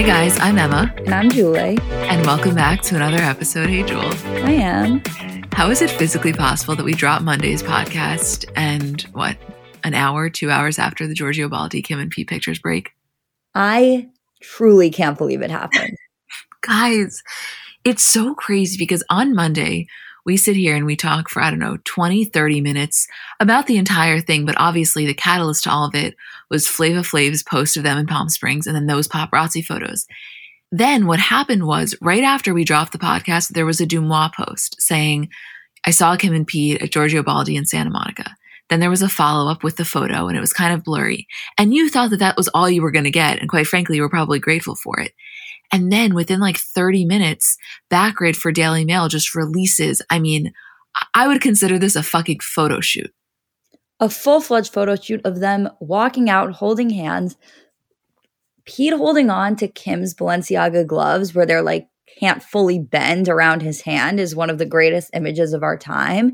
Hi, guys. I'm Emma. And I'm Julie. And welcome back to another episode. Hey, Jewel. I am. How is it physically possible that we drop Monday's podcast and what, an hour, two hours after the Giorgio Baldi, Kim and Pete pictures break? I truly can't believe it happened. guys, it's so crazy because on Monday, we sit here and we talk for, I don't know, 20, 30 minutes about the entire thing. But obviously, the catalyst to all of it was Flava Flav's post of them in Palm Springs and then those paparazzi photos. Then what happened was right after we dropped the podcast, there was a Deuxmoi post saying, I saw Kim and Pete at Giorgio Baldi in Santa Monica. Then there was a follow up with the photo and it was kind of blurry. And you thought that that was all you were going to get. And quite frankly, you were probably grateful for it. And then within like 30 minutes, Backgrid for Daily Mail just releases. I mean, I would consider this a fucking photo shoot. A full fledged photo shoot of them walking out, holding hands. Pete holding on to Kim's Balenciaga gloves, where they're like can't fully bend around his hand, is one of the greatest images of our time.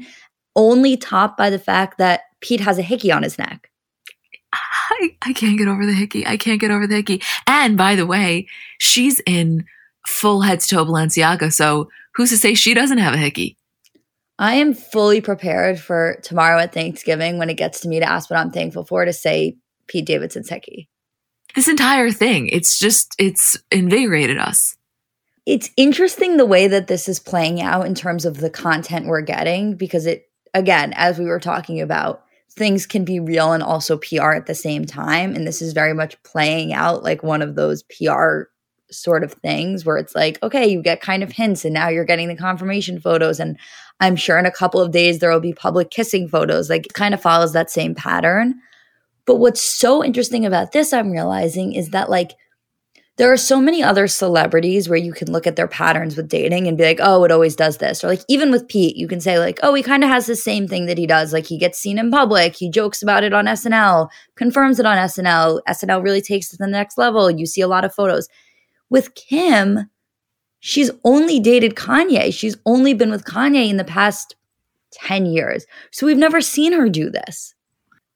Only topped by the fact that Pete has a hickey on his neck. I, I can't get over the hickey. I can't get over the hickey. And by the way, she's in full head to toe Balenciaga. So who's to say she doesn't have a hickey? I am fully prepared for tomorrow at Thanksgiving when it gets to me to ask what I'm thankful for to say Pete Davidson's hickey. This entire thing, it's just, it's invigorated us. It's interesting the way that this is playing out in terms of the content we're getting because it, again, as we were talking about, things can be real and also PR at the same time. And this is very much playing out like one of those PR sort of things where it's like, okay, you get kind of hints and now you're getting the confirmation photos. And I'm sure in a couple of days there will be public kissing photos. Like it kind of follows that same pattern. But what's so interesting about this, I'm realizing, is that like there are so many other celebrities where you can look at their patterns with dating and be like, oh, it always does this. Or like even with Pete, you can say, like, oh, he kind of has the same thing that he does. Like he gets seen in public, he jokes about it on SNL, confirms it on SNL. SNL really takes it to the next level. You see a lot of photos. With Kim, she's only dated Kanye. She's only been with Kanye in the past 10 years. So we've never seen her do this.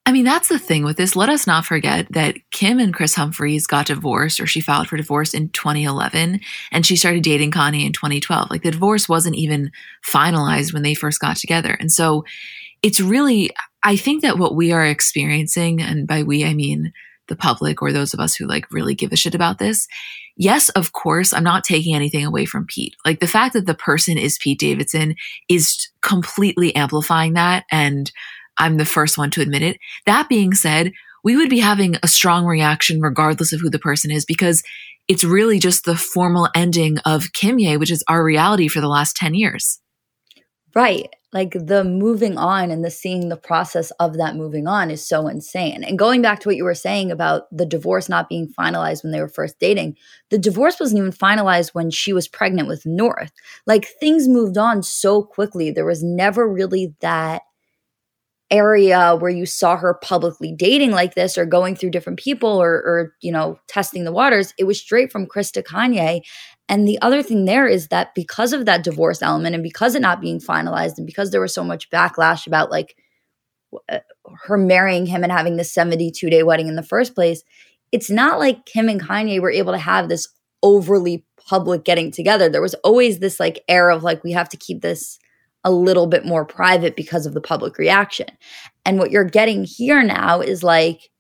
I mean, that's the thing with this. Let us not forget that Kim and Kris Humphries got divorced or she filed for divorce in 2011 and she started dating Kanye in 2012. Like the divorce wasn't even finalized when they first got together. And so it's really, I think that what we are experiencing, and by we, I mean the public or those of us who like really give a shit about this. Yes, of course, I'm not taking anything away from Pete. Like the fact that the person is Pete Davidson is completely amplifying that. And I'm the first one to admit it. That being said, we would be having a strong reaction regardless of who the person is because it's really just the formal ending of Kimye, which is our reality for the last 10 years. Right. Like the moving on and the seeing the process of that moving on is so insane. And going back to what you were saying about the divorce not being finalized when they were first dating, the divorce wasn't even finalized when she was pregnant with North. Like things moved on so quickly. There was never really that area where you saw her publicly dating like this or going through different people or, or you know testing the waters it was straight from kris to kanye and the other thing there is that because of that divorce element and because it not being finalized and because there was so much backlash about like uh, her marrying him and having this 72 day wedding in the first place it's not like Kim and Kanye were able to have this overly public getting together. There was always this like air of like, we have to keep this a little bit more private because of the public reaction. And what you're getting here now is like,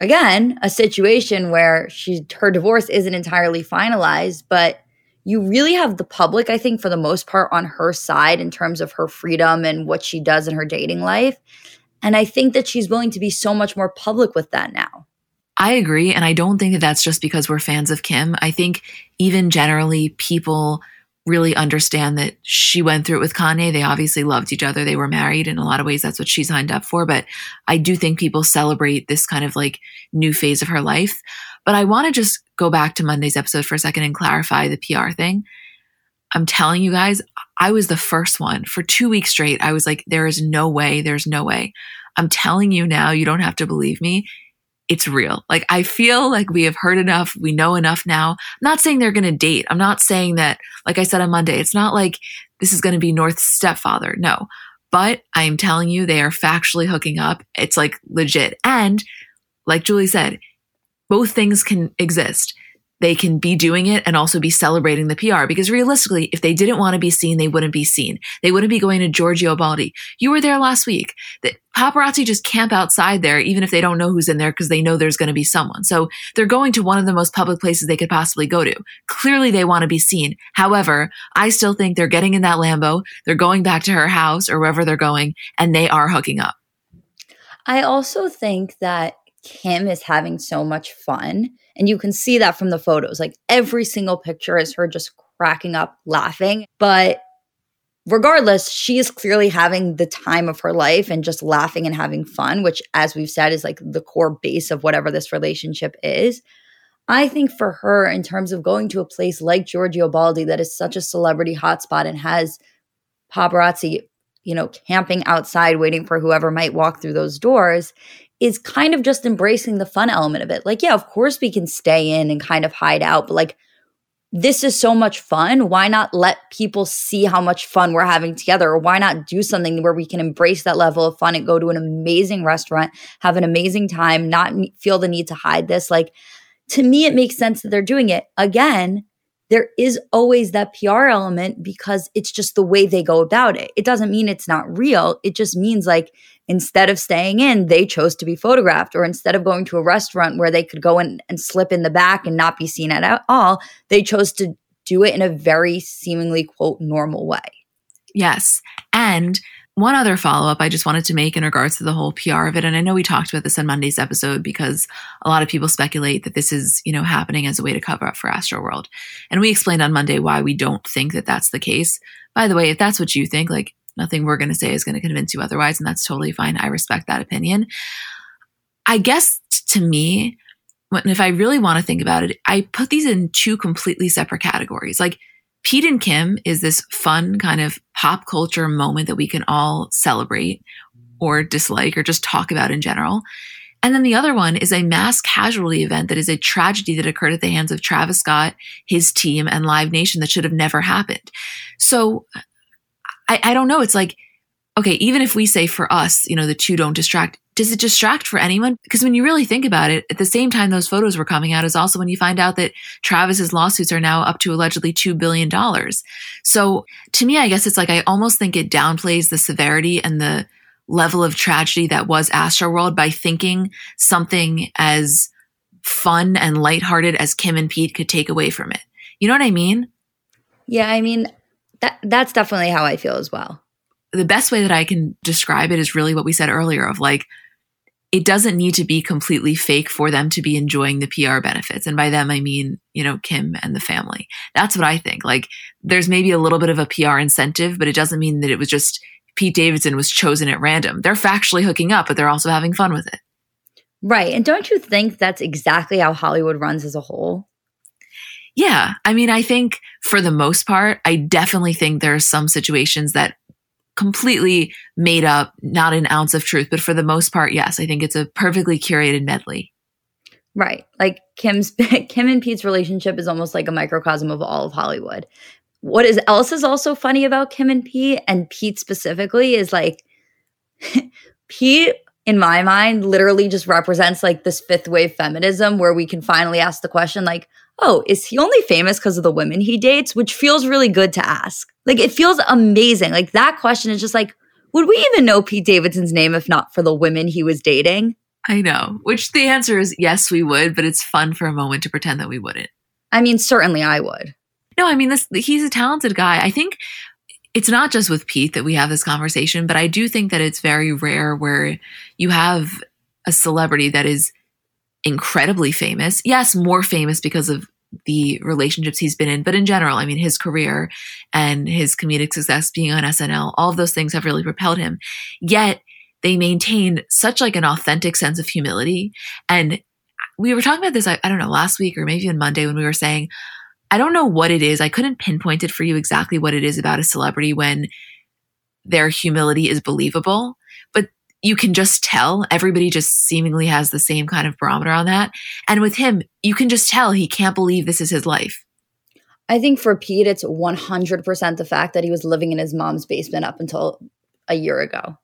again, a situation where she her divorce isn't entirely finalized, but you really have the public, I think, for the most part, on her side in terms of her freedom and what she does in her dating life. And I think that she's willing to be so much more public with that now. I agree. And I don't think that that's just because we're fans of Kim. I think even generally, people really understand that she went through it with Kanye. They obviously loved each other. They were married. In a lot of ways, that's what she signed up for. But I do think people celebrate this kind of like new phase of her life. But I want to just go back to Monday's episode for a second and clarify the PR thing. I'm telling you guys, I was the first one for two weeks straight. I was like, there is no way. There's no way. I'm telling you now, you don't have to believe me it's real. Like I feel like we have heard enough. We know enough now. I'm not saying they're going to date. I'm not saying that, like I said on Monday, it's not like this is going to be North's stepfather. No, but I am telling you, they are factually hooking up. It's like legit. And like Julie said, both things can exist they can be doing it and also be celebrating the PR. Because realistically, if they didn't want to be seen, they wouldn't be seen. They wouldn't be going to Giorgio Baldi. You were there last week. The paparazzi just camp outside there, even if they don't know who's in there, because they know there's going to be someone. So they're going to one of the most public places they could possibly go to. Clearly, they want to be seen. However, I still think they're getting in that Lambo. They're going back to her house or wherever they're going, and they are hooking up. I also think that Kim is having so much fun. And you can see that from the photos. Like every single picture is her just cracking up laughing. But regardless, she is clearly having the time of her life and just laughing and having fun, which, as we've said, is like the core base of whatever this relationship is. I think for her, in terms of going to a place like Giorgio Baldi that is such a celebrity hotspot and has paparazzi, you know, camping outside waiting for whoever might walk through those doors, is kind of just embracing the fun element of it. Like, yeah, of course we can stay in and kind of hide out, but like, this is so much fun. Why not let people see how much fun we're having together? Or why not do something where we can embrace that level of fun and go to an amazing restaurant, have an amazing time, not feel the need to hide this? Like, to me, it makes sense that they're doing it. Again, there is always that PR element because it's just the way they go about it. It doesn't mean it's not real. It just means like instead of staying in, they chose to be photographed, or instead of going to a restaurant where they could go in and slip in the back and not be seen at all, they chose to do it in a very seemingly quote normal way. Yes. And one other follow up I just wanted to make in regards to the whole PR of it. And I know we talked about this on Monday's episode because a lot of people speculate that this is, you know, happening as a way to cover up for Astroworld. And we explained on Monday why we don't think that that's the case. By the way, if that's what you think, like nothing we're going to say is going to convince you otherwise. And that's totally fine. I respect that opinion. I guess to me, when, if I really want to think about it, I put these in two completely separate categories. Like Pete and Kim is this fun kind of pop culture moment that we can all celebrate or dislike or just talk about in general. And then the other one is a mass casualty event that is a tragedy that occurred at the hands of Travis Scott, his team, and Live Nation that should have never happened. So I, I don't know. It's like, okay, even if we say for us, you know, the two don't distract, does it distract for anyone? Because when you really think about it, at the same time those photos were coming out is also when you find out that Travis's lawsuits are now up to allegedly $2 billion. So to me, I guess it's like I almost think it downplays the severity and the level of tragedy that was Astroworld by thinking something as fun and lighthearted as Kim and Pete could take away from it. You know what I mean? Yeah, I mean, that that's definitely how I feel as well. The best way that I can describe it is really what we said earlier of like it doesn't need to be completely fake for them to be enjoying the PR benefits. And by them, I mean, you know, Kim and the family. That's what I think. Like, there's maybe a little bit of a PR incentive, but it doesn't mean that it was just Pete Davidson was chosen at random. They're factually hooking up, but they're also having fun with it. Right. And don't you think that's exactly how Hollywood runs as a whole? Yeah. I mean, I think for the most part, I definitely think there are some situations that completely made up, not an ounce of truth. But for the most part, yes, I think it's a perfectly curated medley. Right. Like Kim's Kim and Pete's relationship is almost like a microcosm of all of Hollywood. What is else is also funny about Kim and Pete and Pete specifically is like Pete in my mind, literally just represents like this fifth wave feminism where we can finally ask the question, like, oh, is he only famous because of the women he dates? Which feels really good to ask. Like, it feels amazing. Like, that question is just like, would we even know Pete Davidson's name if not for the women he was dating? I know. Which the answer is yes, we would, but it's fun for a moment to pretend that we wouldn't. I mean, certainly I would. No, I mean this he's a talented guy. I think it's not just with Pete that we have this conversation, but I do think that it's very rare where you have a celebrity that is incredibly famous. Yes, more famous because of the relationships he's been in, but in general, I mean, his career and his comedic success being on SNL, all of those things have really propelled him. Yet they maintain such like an authentic sense of humility. And we were talking about this, I, I don't know, last week or maybe on Monday when we were saying, I don't know what it is. I couldn't pinpoint it for you exactly what it is about a celebrity when their humility is believable, but you can just tell everybody just seemingly has the same kind of barometer on that. And with him, you can just tell he can't believe this is his life. I think for Pete, it's 100% the fact that he was living in his mom's basement up until a year ago.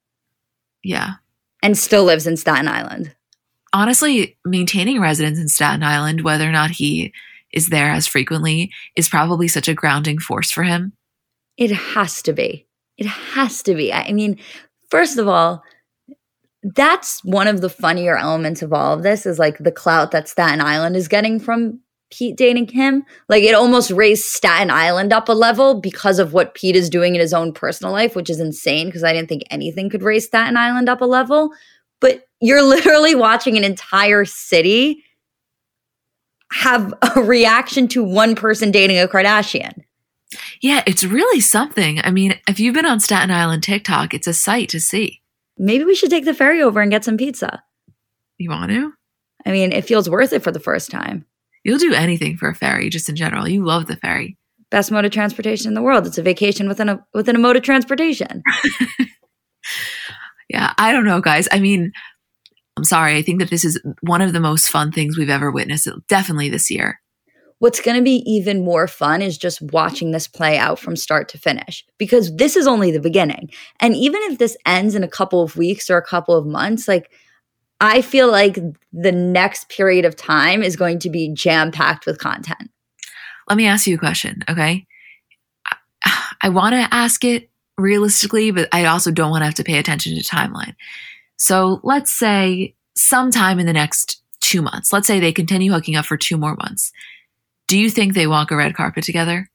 Yeah. And still lives in Staten Island. Honestly, maintaining residence in Staten Island, whether or not he is there as frequently is probably such a grounding force for him? It has to be. It has to be. I mean, first of all, that's one of the funnier elements of all of this is like the clout that Staten Island is getting from Pete dating him. Like it almost raised Staten Island up a level because of what Pete is doing in his own personal life, which is insane because I didn't think anything could raise Staten Island up a level. But you're literally watching an entire city have a reaction to one person dating a Kardashian. Yeah, it's really something. I mean, if you've been on Staten Island TikTok, it's a sight to see. Maybe we should take the ferry over and get some pizza. You want to? I mean, it feels worth it for the first time. You'll do anything for a ferry, just in general. You love the ferry. Best mode of transportation in the world. It's a vacation within a within a mode of transportation. yeah, I don't know, guys. I mean, I'm sorry. I think that this is one of the most fun things we've ever witnessed, definitely this year. What's going to be even more fun is just watching this play out from start to finish because this is only the beginning. And even if this ends in a couple of weeks or a couple of months, like I feel like the next period of time is going to be jam packed with content. Let me ask you a question, okay? I, I want to ask it realistically, but I also don't want to have to pay attention to timeline. So let's say sometime in the next two months, let's say they continue hooking up for two more months. Do you think they walk a red carpet together?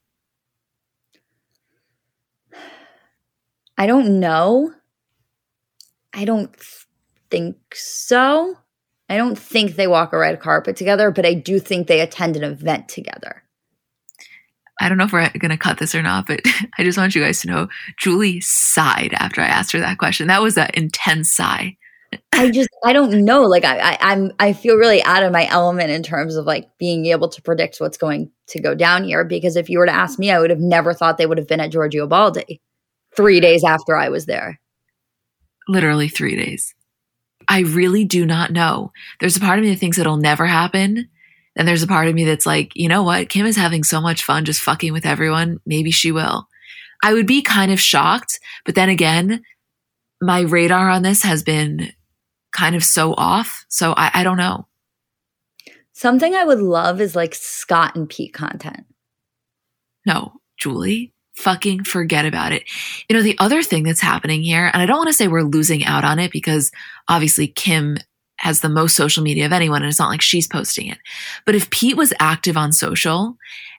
I don't know. I don't think so. I don't think they walk a red carpet together, but I do think they attend an event together. I don't know if we're going to cut this or not, but I just want you guys to know Julie sighed after I asked her that question. That was an intense sigh. I just I don't know. Like I, I I'm I feel really out of my element in terms of like being able to predict what's going to go down here. Because if you were to ask me, I would have never thought they would have been at Giorgio Baldi three days after I was there. Literally three days. I really do not know. There's a part of me that thinks it'll never happen. And there's a part of me that's like, you know what? Kim is having so much fun just fucking with everyone. Maybe she will. I would be kind of shocked. But then again, my radar on this has been kind of so off. So I, I don't know. Something I would love is like Scott and Pete content. No, Julie, fucking forget about it. You know, the other thing that's happening here, and I don't want to say we're losing out on it because obviously Kim has the most social media of anyone, and it's not like she's posting it. But if Pete was active on social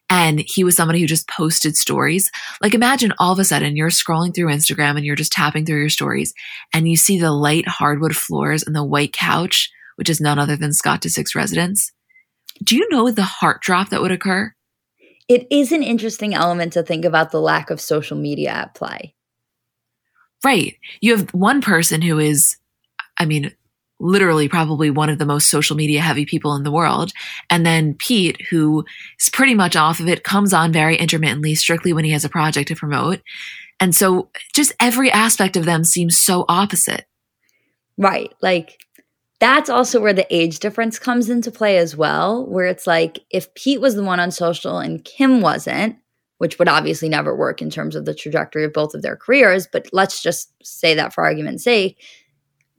and he was somebody who just posted stories, like imagine all of a sudden you're scrolling through Instagram and you're just tapping through your stories and you see the light hardwood floors and the white couch, which is none other than Scott Disick's residence. Do you know the heart drop that would occur? It is an interesting element to think about the lack of social media at play. Right. You have one person who is, I mean, literally probably one of the most social media heavy people in the world. And then Pete, who is pretty much off of it, comes on very intermittently, strictly when he has a project to promote. And so just every aspect of them seems so opposite. Right. Like that's also where the age difference comes into play as well, where it's like if Pete was the one on social and Kim wasn't, which would obviously never work in terms of the trajectory of both of their careers, but let's just say that for argument's sake,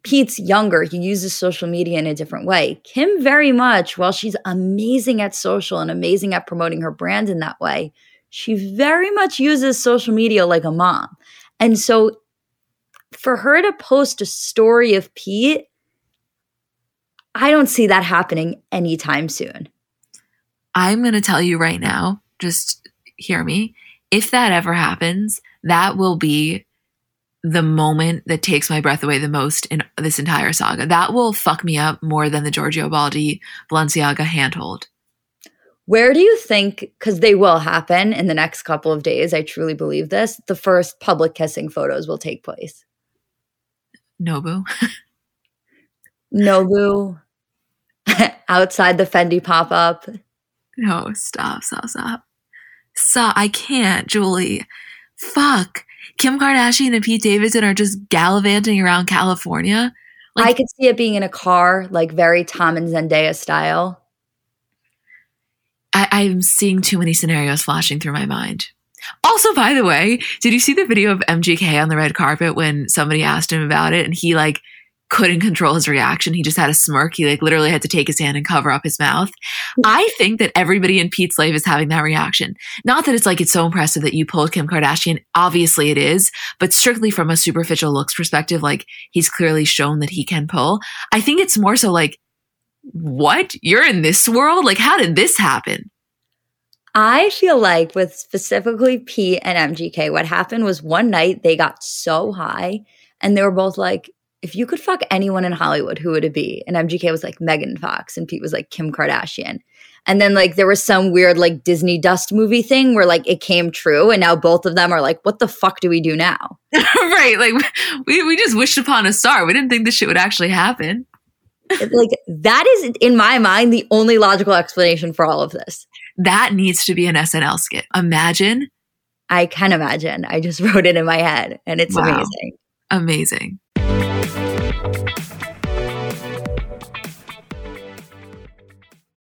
Pete's younger. He uses social media in a different way. Kim, very much, while she's amazing at social and amazing at promoting her brand in that way, she very much uses social media like a mom. And so for her to post a story of Pete, I don't see that happening anytime soon. I'm going to tell you right now, just hear me. If that ever happens, that will be the moment that takes my breath away the most in this entire saga. That will fuck me up more than the Giorgio Baldi Balenciaga handhold. Where do you think, because they will happen in the next couple of days, I truly believe this, the first public kissing photos will take place? Nobu. Nobu outside the Fendi pop up. No, stop, stop, stop. Stop. I can't, Julie. Fuck. Kim Kardashian and Pete Davidson are just gallivanting around California. Like, I could see it being in a car, like very Tom and Zendaya style. I, I'm seeing too many scenarios flashing through my mind. Also, by the way, did you see the video of MGK on the red carpet when somebody asked him about it and he like couldn't control his reaction. He just had a smirk. He like literally had to take his hand and cover up his mouth. I think that everybody in Pete's life is having that reaction. Not that it's like it's so impressive that you pulled Kim Kardashian. Obviously it is, but strictly from a superficial looks perspective, like he's clearly shown that he can pull. I think it's more so like, what? You're in this world? Like, how did this happen? I feel like with specifically Pete and MGK, what happened was one night they got so high and they were both like, if you could fuck anyone in Hollywood, who would it be? And MGK was like Megan Fox, and Pete was like Kim Kardashian. And then like there was some weird like Disney dust movie thing where like it came true, and now both of them are like, what the fuck do we do now? right, like we we just wished upon a star. We didn't think this shit would actually happen. like that is in my mind the only logical explanation for all of this. That needs to be an SNL skit. Imagine. I can imagine. I just wrote it in my head, and it's wow. amazing. Amazing.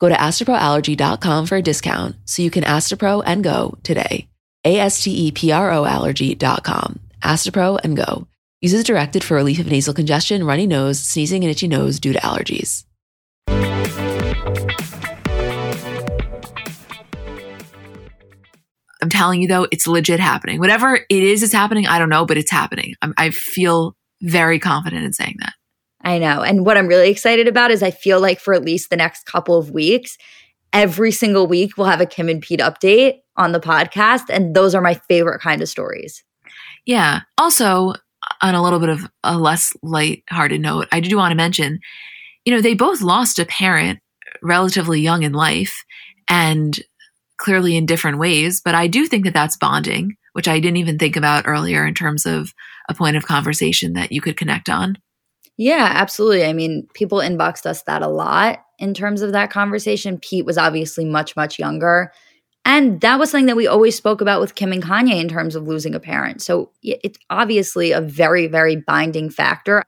Go to asteproallergy.com for a discount so you can Astepro and go today. A S T E P R O allergy.com. Astepro and go. Uses directed for relief of nasal congestion, runny nose, sneezing, and itchy nose due to allergies. I'm telling you though, it's legit happening. Whatever it is, it's happening. I don't know, but it's happening. I'm, I feel very confident in saying that. I know. And what I'm really excited about is I feel like for at least the next couple of weeks, every single week we'll have a Kim and Pete update on the podcast. And those are my favorite kind of stories. Yeah. Also, on a little bit of a less light-hearted note, I do want to mention, you know, they both lost a parent relatively young in life and clearly in different ways. But I do think that that's bonding, which I didn't even think about earlier in terms of a point of conversation that you could connect on. Yeah, absolutely. I mean, people inboxed us that a lot in terms of that conversation. Pete was obviously much, much younger. And that was something that we always spoke about with Kim and Kanye in terms of losing a parent. So it's obviously a very, very binding factor.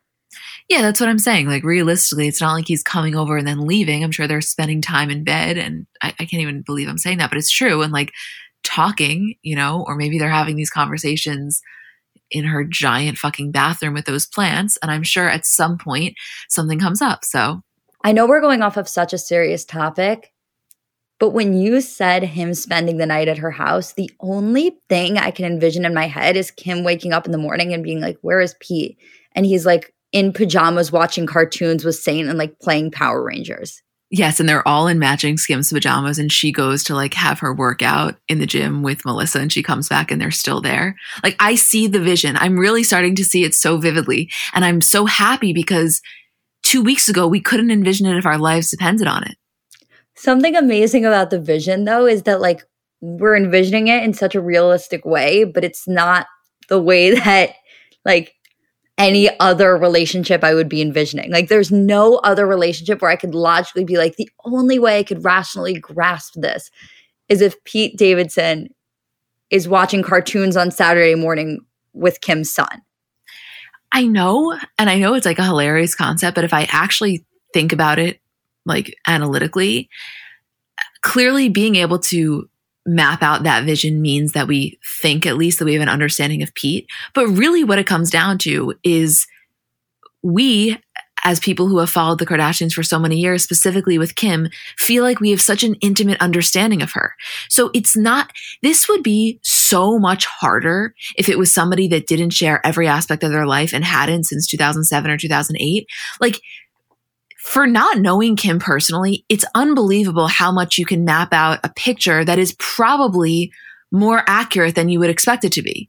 Yeah, that's what I'm saying. Like, realistically, it's not like he's coming over and then leaving. I'm sure they're spending time in bed. And I, I can't even believe I'm saying that, but it's true. And like talking, you know, or maybe they're having these conversations in her giant fucking bathroom with those plants. And I'm sure at some point something comes up. So I know we're going off of such a serious topic, but when you said him spending the night at her house, the only thing I can envision in my head is Kim waking up in the morning and being like, Where is Pete? And he's like in pajamas watching cartoons with Saint and like playing Power Rangers. Yes, and they're all in matching Skims pajamas, and she goes to like have her workout in the gym with Melissa, and she comes back and they're still there. Like I see the vision. I'm really starting to see it so vividly, and I'm so happy because two weeks ago we couldn't envision it if our lives depended on it. Something amazing about the vision, though, is that like we're envisioning it in such a realistic way, but it's not the way that like any other relationship I would be envisioning. Like there's no other relationship where I could logically be like the only way I could rationally grasp this is if Pete Davidson is watching cartoons on Saturday morning with Kim's son. I know, and I know it's like a hilarious concept, but if I actually think about it like analytically, clearly being able to map out that vision means that we think at least that we have an understanding of Pete. But really, what it comes down to is we, as people who have followed the Kardashians for so many years, specifically with Kim, feel like we have such an intimate understanding of her. So it's not, this would be so much harder if it was somebody that didn't share every aspect of their life and hadn't since 2007 or 2008. Like, for not knowing Kim personally, it's unbelievable how much you can map out a picture that is probably more accurate than you would expect it to be.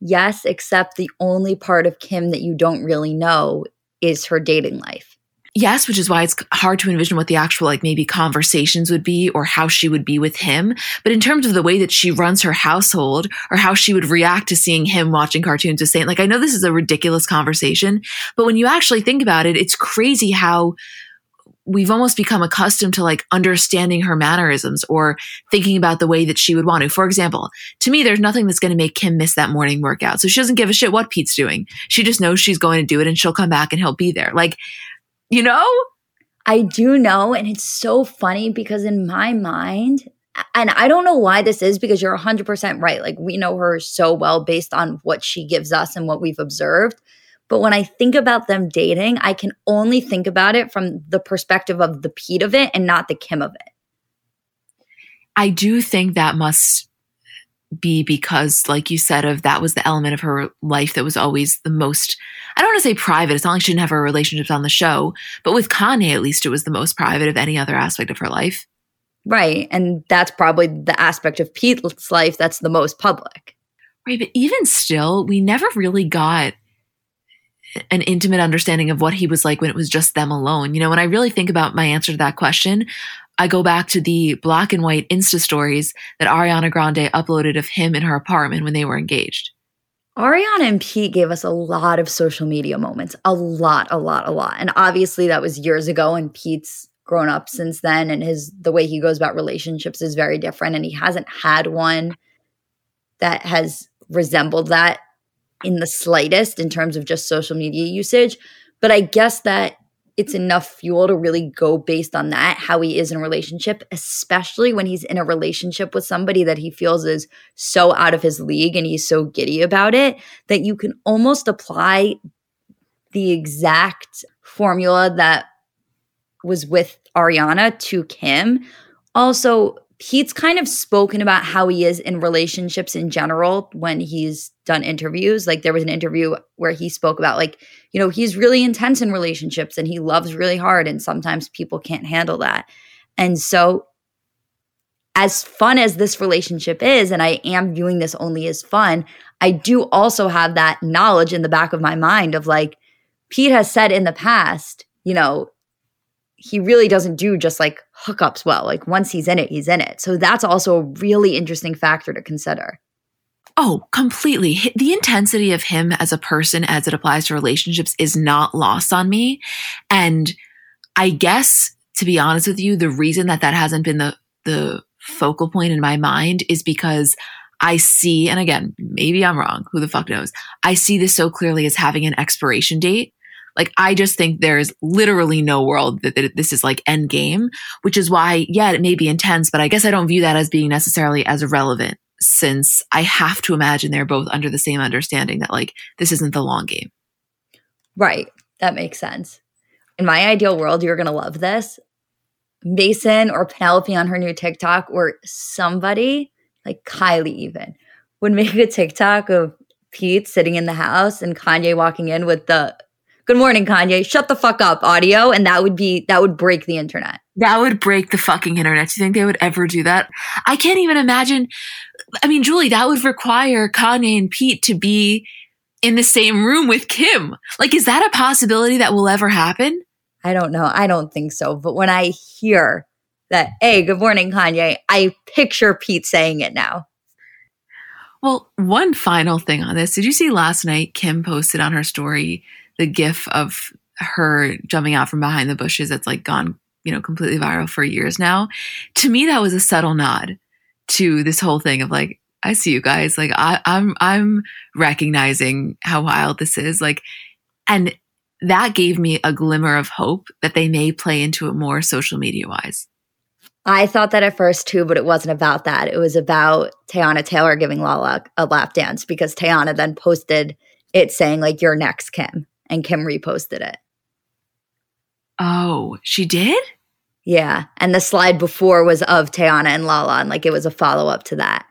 Yes, except the only part of Kim that you don't really know is her dating life. Yes, which is why it's hard to envision what the actual, like, maybe conversations would be or how she would be with him. But in terms of the way that she runs her household or how she would react to seeing him watching cartoons with Saint, like, I know this is a ridiculous conversation, but when you actually think about it, it's crazy how we've almost become accustomed to like understanding her mannerisms or thinking about the way that she would want to. For example, to me, there's nothing that's going to make Kim miss that morning workout. So she doesn't give a shit what Pete's doing. She just knows she's going to do it and she'll come back and he'll be there. Like, you know? I do know. And it's so funny because in my mind, and I don't know why this is because you're 100% right. Like we know her so well based on what she gives us and what we've observed. But when I think about them dating, I can only think about it from the perspective of the Pete of it and not the Kim of it. I do think that must be because, like you said, of that was the element of her life that was always the most. I don't want to say private. It's not like she didn't have her relationships on the show, but with Kanye, at least it was the most private of any other aspect of her life. Right, and that's probably the aspect of Pete's life that's the most public. Right, but even still, we never really got an intimate understanding of what he was like when it was just them alone. You know, when I really think about my answer to that question, I go back to the black and white Insta stories that Ariana Grande uploaded of him in her apartment when they were engaged. Ariana and Pete gave us a lot of social media moments, a lot, a lot, a lot. And obviously that was years ago and Pete's grown up since then and his the way he goes about relationships is very different and he hasn't had one that has resembled that in the slightest in terms of just social media usage. But I guess that it's enough fuel to really go based on that, how he is in a relationship, especially when he's in a relationship with somebody that he feels is so out of his league and he's so giddy about it that you can almost apply the exact formula that was with Ariana to Kim. Also, Pete's kind of spoken about how he is in relationships in general when he's done interviews. Like there was an interview where he spoke about like, you know, he's really intense in relationships and he loves really hard and sometimes people can't handle that. And so as fun as this relationship is and I am viewing this only as fun, I do also have that knowledge in the back of my mind of like Pete has said in the past, you know, he really doesn't do just like hookups well. Like once he's in it, he's in it. So that's also a really interesting factor to consider. Oh, completely. The intensity of him as a person as it applies to relationships is not lost on me. And I guess to be honest with you, the reason that that hasn't been the the focal point in my mind is because I see, and again, maybe I'm wrong, who the fuck knows? I see this so clearly as having an expiration date like, I just think there's literally no world that, that this is like end game, which is why, yeah, it may be intense, but I guess I don't view that as being necessarily as relevant since I have to imagine they're both under the same understanding that like this isn't the long game. Right. That makes sense. In my ideal world, you're going to love this. Mason or Penelope on her new TikTok or somebody like Kylie even would make a TikTok of Pete sitting in the house and Kanye walking in with the good morning, Kanye, shut the fuck up audio. And that would be, that would break the internet. That would break the fucking internet. Do you think they would ever do that? I can't even imagine. I mean, Julie, that would require Kanye and Pete to be in the same room with Kim. Like, is that a possibility that will ever happen? I don't know. I don't think so. But when I hear that, hey, good morning, Kanye, I picture Pete saying it now. Well, one final thing on this. Did you see last night Kim posted on her story the gif of her jumping out from behind the bushes that's like gone, you know, completely viral for years now? To me, that was a subtle nod to this whole thing of like, I see you guys. Like I, I'm I'm recognizing how wild this is. Like, and that gave me a glimmer of hope that they may play into it more social media wise. I thought that at first too, but it wasn't about that. It was about Teyana Taylor giving Lala a lap dance because Teyana then posted it saying like "You're next, Kim," and Kim reposted it. Oh, she did? Yeah, and the slide before was of Teyana and Lala, and like it was a follow up to that.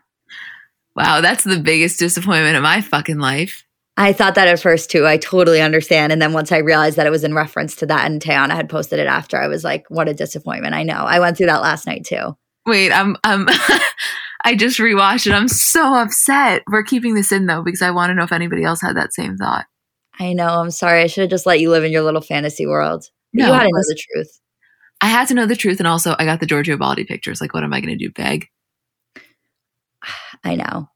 Wow, that's the biggest disappointment of my fucking life. I thought that at first too. I totally understand. And then once I realized that it was in reference to that and Teyana had posted it after, I was like, what a disappointment. I know. I went through that last night too. Wait, I'm um I just rewatched it. I'm so upset. We're keeping this in though, because I want to know if anybody else had that same thought. I know. I'm sorry. I should have just let you live in your little fantasy world. No, you had to know the truth. I had to know the truth. And also I got the Giorgio Baldi pictures. Like, what am I gonna do? Beg? I know.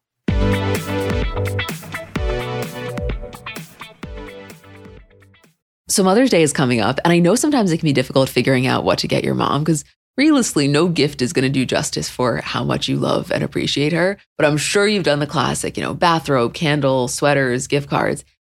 So Mother's Day is coming up, and I know sometimes it can be difficult figuring out what to get your mom because realistically, no gift is going to do justice for how much you love and appreciate her. But I'm sure you've done the classic, you know, bathrobe, candle, sweaters, gift cards.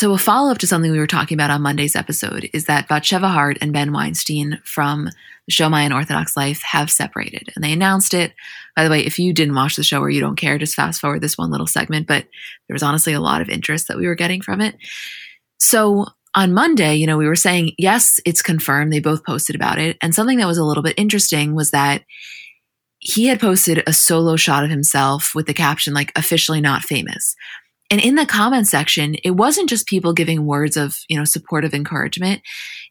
So, a follow up to something we were talking about on Monday's episode is that Batsheva Hart and Ben Weinstein from the show My Unorthodox Life have separated. And they announced it. By the way, if you didn't watch the show or you don't care, just fast forward this one little segment. But there was honestly a lot of interest that we were getting from it. So, on Monday, you know, we were saying, yes, it's confirmed. They both posted about it. And something that was a little bit interesting was that he had posted a solo shot of himself with the caption, like, officially not famous. And in the comment section, it wasn't just people giving words of, you know, supportive encouragement.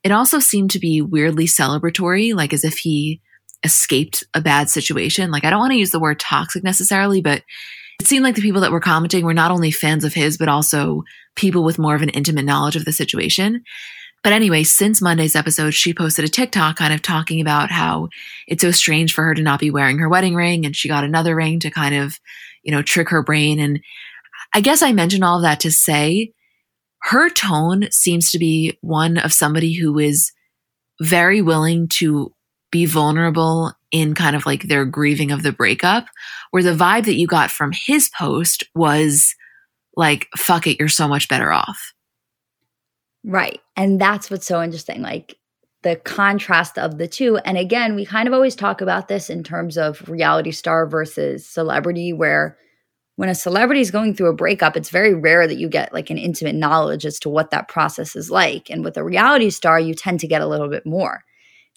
It also seemed to be weirdly celebratory, like as if he escaped a bad situation. Like I don't want to use the word toxic necessarily, but it seemed like the people that were commenting were not only fans of his, but also people with more of an intimate knowledge of the situation. But anyway, since Monday's episode, she posted a TikTok kind of talking about how it's so strange for her to not be wearing her wedding ring and she got another ring to kind of, you know, trick her brain. And I guess I mentioned all of that to say her tone seems to be one of somebody who is very willing to be vulnerable in kind of like their grieving of the breakup, where the vibe that you got from his post was like, fuck it, you're so much better off. Right. And that's what's so interesting. Like, the contrast of the two. And again, we kind of always talk about this in terms of reality star versus celebrity, where when a celebrity is going through a breakup, it's very rare that you get like an intimate knowledge as to what that process is like. And with a reality star, you tend to get a little bit more.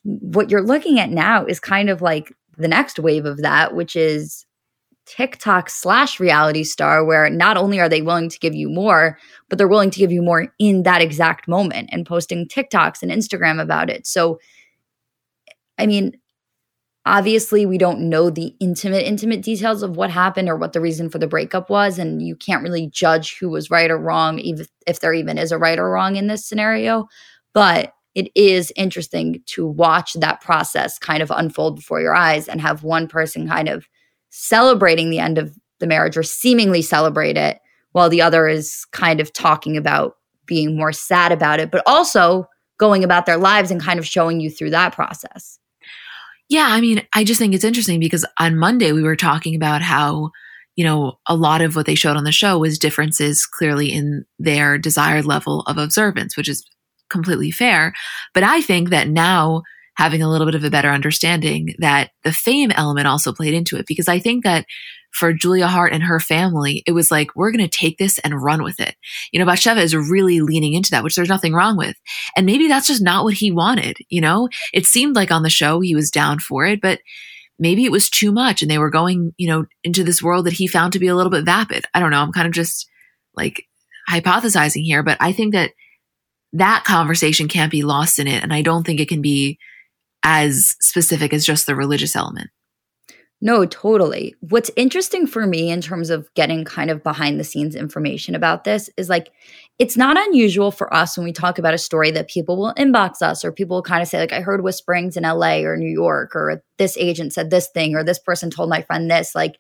What you're looking at now is kind of like the next wave of that, which is TikTok slash reality star, where not only are they willing to give you more, but they're willing to give you more in that exact moment and posting TikToks and Instagram about it. So, I mean, obviously we don't know the intimate intimate details of what happened or what the reason for the breakup was and you can't really judge who was right or wrong even if there even is a right or wrong in this scenario. But it is interesting to watch that process kind of unfold before your eyes and have one person kind of celebrating the end of the marriage or seemingly celebrate it while the other is kind of talking about being more sad about it but also going about their lives and kind of showing you through that process yeah, I mean, I just think it's interesting because on Monday we were talking about how, you know, a lot of what they showed on the show was differences clearly in their desired level of observance, which is completely fair. But I think that now having a little bit of a better understanding that the fame element also played into it because I think that for Julia Haart and her family, it was like, we're going to take this and run with it. You know, Batsheva is really leaning into that, which there's nothing wrong with. And maybe that's just not what he wanted. You know, it seemed like on the show he was down for it, but maybe it was too much and they were going, you know, into this world that he found to be a little bit vapid. I don't know. I'm kind of just like hypothesizing here, but I think that that conversation can't be lost in it. And I don't think it can be as specific as just the religious element. No, totally. What's interesting for me in terms of getting kind of behind the scenes information about this is like, it's not unusual for us when we talk about a story that people will inbox us or people will kind of say, like, I heard whisperings in LA or New York, or this agent said this thing, or this person told my friend this. Like,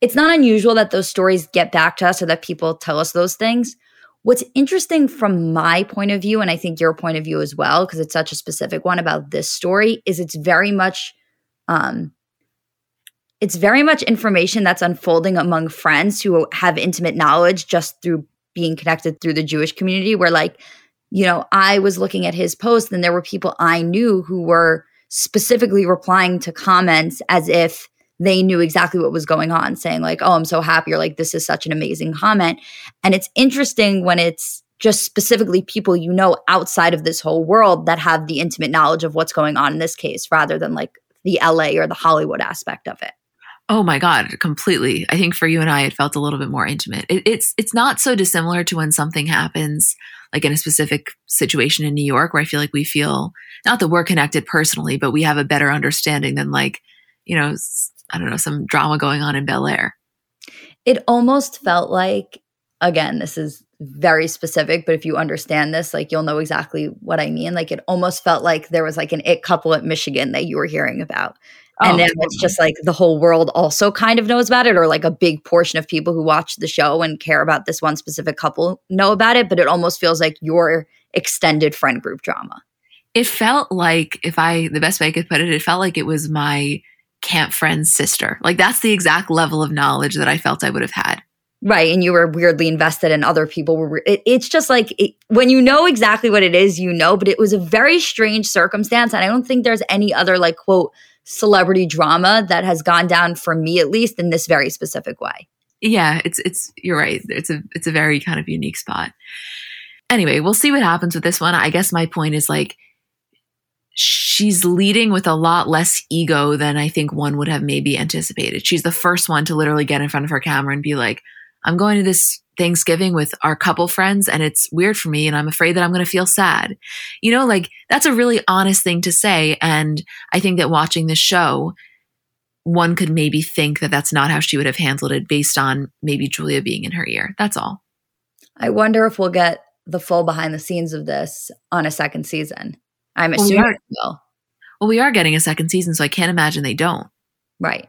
it's not unusual that those stories get back to us or that people tell us those things. What's interesting from my point of view, and I think your point of view as well, because it's such a specific one about this story, is it's very much um, it's very much information that's unfolding among friends who have intimate knowledge just through being connected through the Jewish community where like you know I was looking at his post and there were people I knew who were specifically replying to comments as if they knew exactly what was going on saying like oh I'm so happy or like this is such an amazing comment and it's interesting when it's just specifically people you know outside of this whole world that have the intimate knowledge of what's going on in this case rather than like the LA or the Hollywood aspect of it. Oh my God, completely. I think for you and I, it felt a little bit more intimate. It, it's it's not so dissimilar to when something happens, like in a specific situation in New York, where I feel like we feel not that we're connected personally, but we have a better understanding than like, you know, I don't know, some drama going on in Bel Air. It almost felt like, again, this is very specific, but if you understand this, like you'll know exactly what I mean. Like it almost felt like there was like an it couple at Michigan that you were hearing about and oh, then totally. it's just like the whole world also kind of knows about it, or like a big portion of people who watch the show and care about this one specific couple know about it, but it almost feels like your extended friend group drama. It felt like, if I, the best way I could put it, it felt like it was my camp friend's sister. Like that's the exact level of knowledge that I felt I would have had. Right. And you were weirdly invested and other people were, it, it's just like it, when you know exactly what it is, you know, but it was a very strange circumstance. And I don't think there's any other like quote, celebrity drama that has gone down for me at least in this very specific way. Yeah, it's it's you're right. It's a it's a very kind of unique spot. Anyway, we'll see what happens with this one. I guess my point is like she's leading with a lot less ego than I think one would have maybe anticipated. She's the first one to literally get in front of her camera and be like, I'm going to this Thanksgiving with our couple friends and it's weird for me and I'm afraid that I'm going to feel sad. You know, like that's a really honest thing to say. And I think that watching this show, one could maybe think that that's not how she would have handled it based on maybe Julia being in her ear. That's all. I wonder if we'll get the full behind the scenes of this on a second season. I'm assuming well, we will. Well, we are getting a second season, so I can't imagine they don't. Right.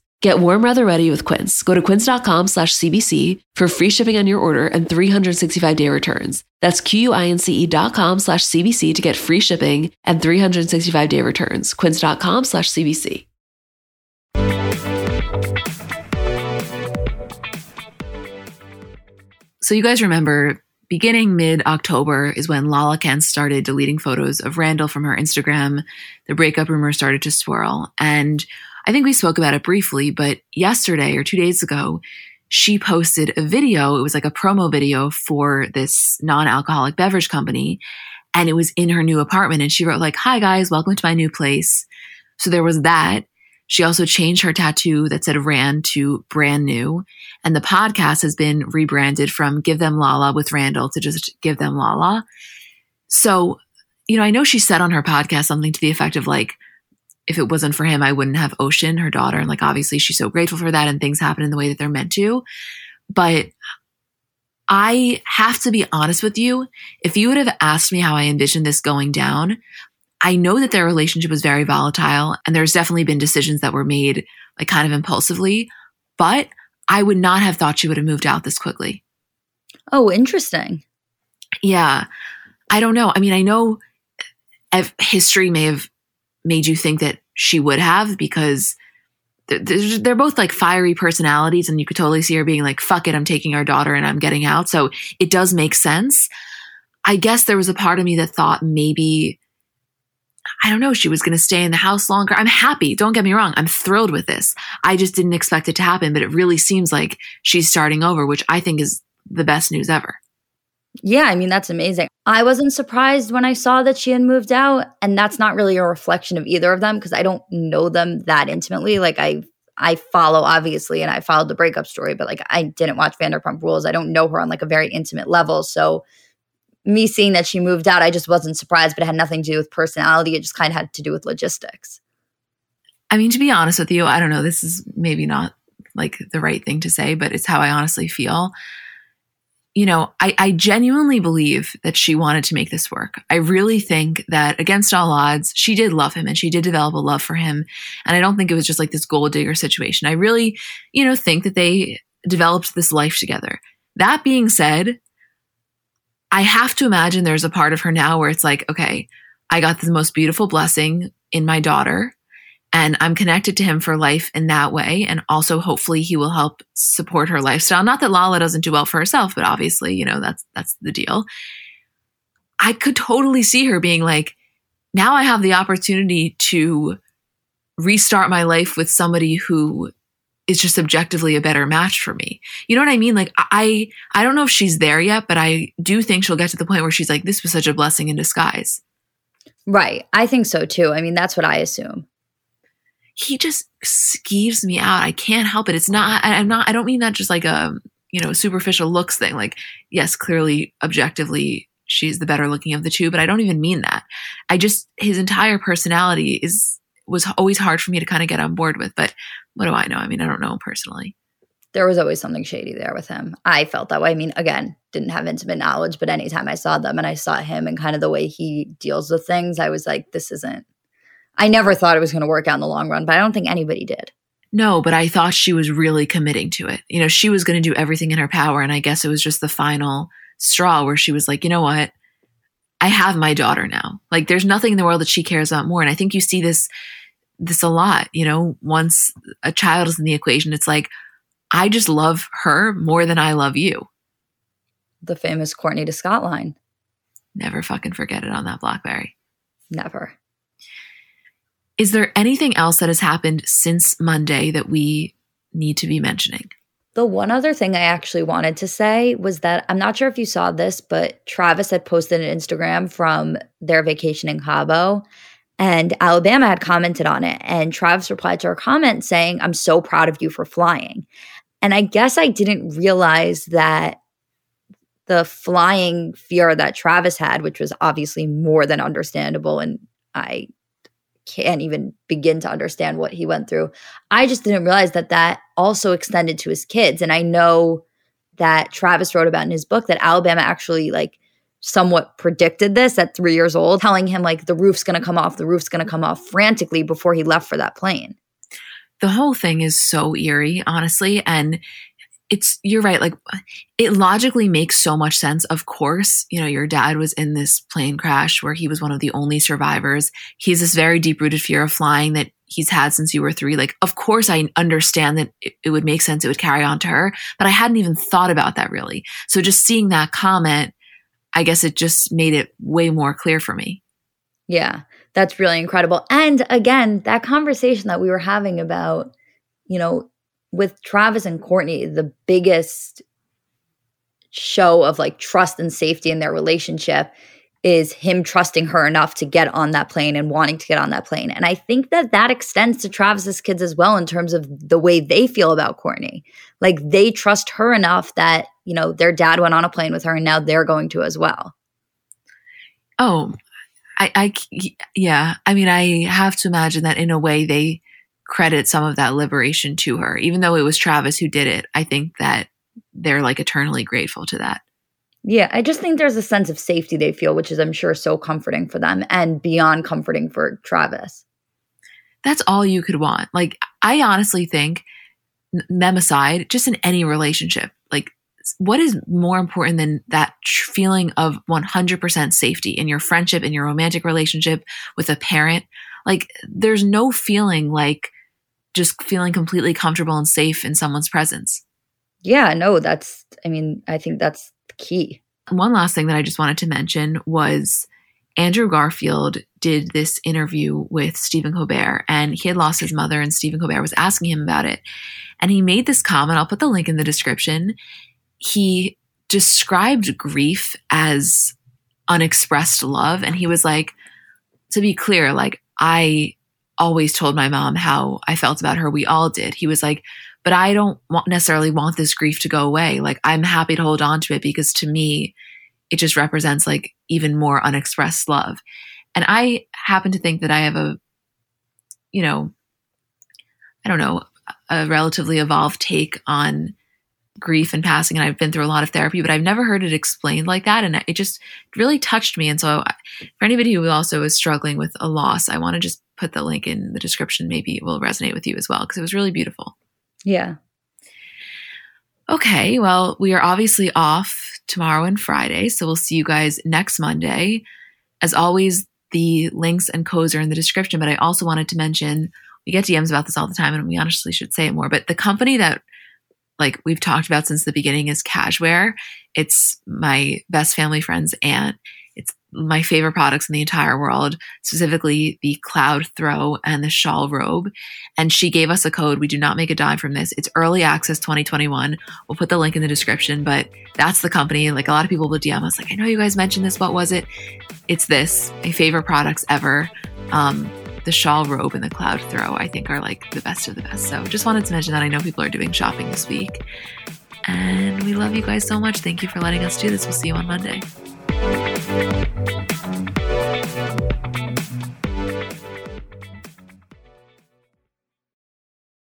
Get warm weather ready with Quince. Go to quince.com slash CBC for free shipping on your order and 365 day returns. That's Q-U-I-N-C-E dot com slash CBC to get free shipping and 365 day returns. Quince.com slash CBC. So you guys remember beginning mid October is when Lala Kent started deleting photos of Randall from her Instagram. The breakup rumor started to swirl. And I think we spoke about it briefly, but yesterday or two days ago, she posted a video. It was like a promo video for this non alcoholic beverage company. And it was in her new apartment. And she wrote, like, Hi guys, welcome to my new place. So there was that. She also changed her tattoo that said Rand to brand new. And the podcast has been rebranded from Give Them Lala with Randall to just Give Them Lala. So, you know, I know she said on her podcast something to the effect of like, if it wasn't for him, I wouldn't have Ocean, her daughter. And like, obviously, she's so grateful for that and things happen in the way that they're meant to. But I have to be honest with you. If you would have asked me how I envisioned this going down, I know that their relationship was very volatile and there's definitely been decisions that were made like kind of impulsively, but I would not have thought she would have moved out this quickly. Oh, interesting. Yeah. I don't know. I mean, I know eh, history may have made you think that she would have because they're both like fiery personalities and you could totally see her being like fuck it i'm taking our daughter and i'm getting out so it does make sense i guess there was a part of me that thought maybe I don't know, she was going to stay in the house longer. I'm happy. Don't get me wrong. I'm thrilled with this. I just didn't expect it to happen, but it really seems like she's starting over, which I think is the best news ever. Yeah, I mean, that's amazing. I wasn't surprised when I saw that she had moved out. And that's not really a reflection of either of them because I don't know them that intimately. Like, I I follow obviously, and I followed the breakup story, but like I didn't watch Vanderpump Rules. I don't know her on like a very intimate level. So me seeing that she moved out, I just wasn't surprised, but it had nothing to do with personality. It just kind of had to do with logistics. I mean, to be honest with you, I don't know. This is maybe not like the right thing to say, but it's how I honestly feel. You know, I, I genuinely believe that she wanted to make this work. I really think that against all odds, she did love him and she did develop a love for him. And I don't think it was just like this gold digger situation. I really, you know, think that they developed this life together. That being said, I have to imagine there's a part of her now where it's like, okay, I got the most beautiful blessing in my daughter and I'm connected to him for life in that way. And also hopefully he will help support her lifestyle. Not that Lala doesn't do well for herself, but obviously, you know, that's, that's the deal. I could totally see her being like, now I have the opportunity to restart my life with somebody who is just objectively a better match for me. You know what I mean? Like I I don't know if she's there yet, but I do think she'll get to the point where she's like this was such a blessing in disguise. Right. I think so too. I mean, that's what I assume. He just skeeves me out. I can't help it. It's not I'm not I don't mean that just like a, you know, superficial looks thing. Like yes, clearly objectively she's the better looking of the two, but I don't even mean that. I just his entire personality is was always hard for me to kind of get on board with. But what do I know? I mean, I don't know him personally. There was always something shady there with him. I felt that way. I mean, again, didn't have intimate knowledge, but anytime I saw them and I saw him and kind of the way he deals with things, I was like, this isn't. I never thought it was going to work out in the long run, but I don't think anybody did. No, but I thought she was really committing to it. You know, she was going to do everything in her power. And I guess it was just the final straw where she was like, you know what? I have my daughter now. Like, there's nothing in the world that she cares about more. And I think you see this this a lot. You know, once a child is in the equation, it's like, I just love her more than I love you. The famous Courtney to Scott line. Never fucking forget it on that Blackberry. Never. Is there anything else that has happened since Monday that we need to be mentioning? The one other thing I actually wanted to say was that I'm not sure if you saw this, but Travis had posted an Instagram from their vacation in Cabo. And Alabama had commented on it. And Travis replied to her comment saying, I'm so proud of you for flying. And I guess I didn't realize that the flying fear that Travis had, which was obviously more than understandable. And I can't even begin to understand what he went through. I just didn't realize that that also extended to his kids. And I know that Travis wrote about in his book that Alabama actually like somewhat predicted this at three years old, telling him like the roof's gonna come off, the roof's gonna come off frantically before he left for that plane. The whole thing is so eerie, honestly. And it's you're right like it logically makes so much sense. Of course you know your dad was in this plane crash where he was one of the only survivors. He's this very deep rooted fear of flying that he's had since you were 3 like of course i understand that it, it would make sense it would carry on to her but i hadn't even thought about that really. So just seeing that comment i guess it just made it way more clear for me. Yeah that's really incredible. And again that conversation that we were having about you know with Travis and Courtney, the biggest show of like trust and safety in their relationship is him trusting her enough to get on that plane and wanting to get on that plane. And I think that that extends to Travis's kids as well in terms of the way they feel about Courtney. Like they trust her enough that, you know, their dad went on a plane with her and now they're going to as well. Oh, I, I, yeah. I mean, I have to imagine that in a way they credit some of that liberation to her. Even though it was Travis who did it, I think that they're like eternally grateful to that. Yeah, I just think there's a sense of safety they feel, which is, I'm sure, so comforting for them and beyond comforting for Travis. That's all you could want. Like, I honestly think, them aside, just in any relationship, like, what is more important than that feeling of 100% safety in your friendship, in your romantic relationship with a parent? Like, there's no feeling like just feeling completely comfortable and safe in someone's presence. Yeah, no, that's, I mean, I think that's key. One last thing that I just wanted to mention was Andrew Garfield did this interview with Stephen Colbert, and he had lost his mother, and Stephen Colbert was asking him about it. And he made this comment, I'll put the link in the description. He described grief as unexpressed love. And he was like, to be clear, like, I always told my mom how I felt about her. We all did. He was like, but I don't want, necessarily want this grief to go away. Like, I'm happy to hold on to it because to me, it just represents like even more unexpressed love. And I happen to think that I have a, you know, I don't know, a relatively evolved take on grief and passing. And I've been through a lot of therapy, but I've never heard it explained like that. And it just really touched me. And so, for anybody who also is struggling with a loss, I want to just put the link in the description. Maybe it will resonate with you as well because it was really beautiful. Yeah. Okay. Well, we are obviously off tomorrow and Friday. So we'll see you guys next Monday. As always, the links and codes are in the description. But I also wanted to mention we get DMs about this all the time, and we honestly should say it more. But the company that like we've talked about since the beginning is Kashwere. It's my best family friend's aunt my favorite products in the entire world, specifically the Cloud Throw and the Shawl Robe. And she gave us a code. We do not make a dime from this. It's early access 2021. We'll put the link in the description, but that's the company. Like a lot of people will DM us, like, I know you guys mentioned this. What was it? It's this. My favorite products ever. Um, the shawl robe and the cloud throw, I think, are like the best of the best. So just wanted to mention that I know people are doing shopping this week. And we love you guys so much. Thank you for letting us do this. We'll see you on Monday.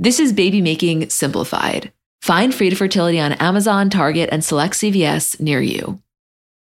This is baby making simplified. Find Frida Fertility on Amazon, Target, and select CVS near you.